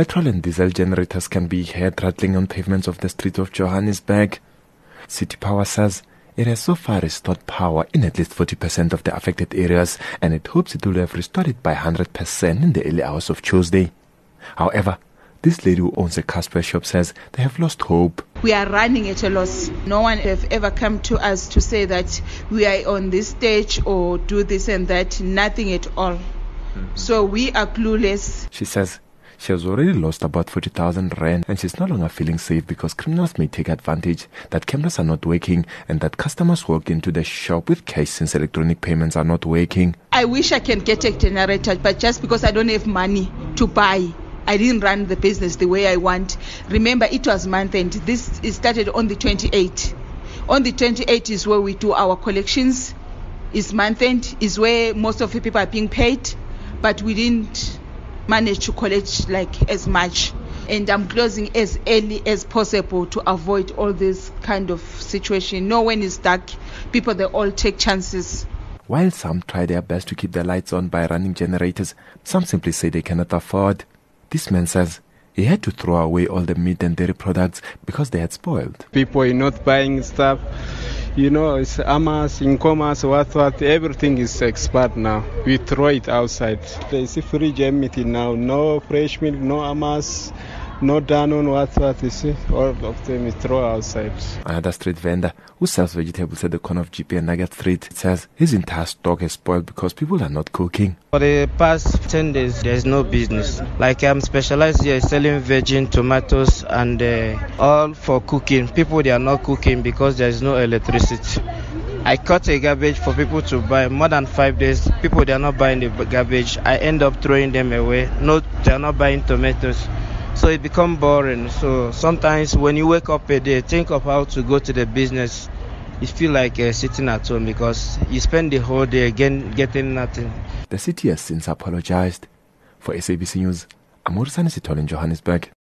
Petrol and diesel generators can be heard rattling on pavements of the streets of Johannesburg. City Power says it has so far restored power in at least 40% of the affected areas and it hopes it will have restored it by 100% in the early hours of Tuesday. However, this lady who owns a spaza shop says they have lost hope. We are running at a loss. No one have ever come to us to say that we are on this stage or do this and that. Nothing at all. Mm-hmm. So we are clueless. She says she has already lost about 40,000 rand and she's no longer feeling safe because criminals may take advantage that cameras are not working and that customers walk into the shop with cash since electronic payments are not working. I wish I can get a generator, but just because I don't have money to buy, I didn't run the business the way I want. Remember, it was month end. This started on the 28th. On the 28th is where we do our collections. Is month end is where most of the people are being paid, but we didn't manage to collect like as much and I'm closing as early as possible to avoid all this kind of situation. No one is dark. People they all take chances. While some try their best to keep the lights on by running generators, some simply say they cannot afford. This man says he had to throw away all the meat and dairy products because they had spoiled. People are not buying stuff you know, it's amasi, Inkomazi, what, what, everything is expired now. We throw it outside. There's a free jam meeting now, no fresh milk, no amasi, no Danone, what, what, you see, all of them is throw outside. Another street vendor who sells vegetables at the corner of Jeppe and Nugget Street says his entire stock has spoiled because people are not cooking. For the past 10 days, there's no business. Like I'm specialized here selling virgin tomatoes and uh, all for cooking. People, they are not cooking because there's no electricity. I cut a garbage for people to buy more than five days. People they are not buying the garbage. I end up throwing them away. No, they are not buying tomatoes so it become boring. So sometimes when you wake up a day think of how to go to the business. You feel like uh, sitting at home because you spend the whole day again getting nothing. The city has since apologized. For sabc news i'm in johannesburg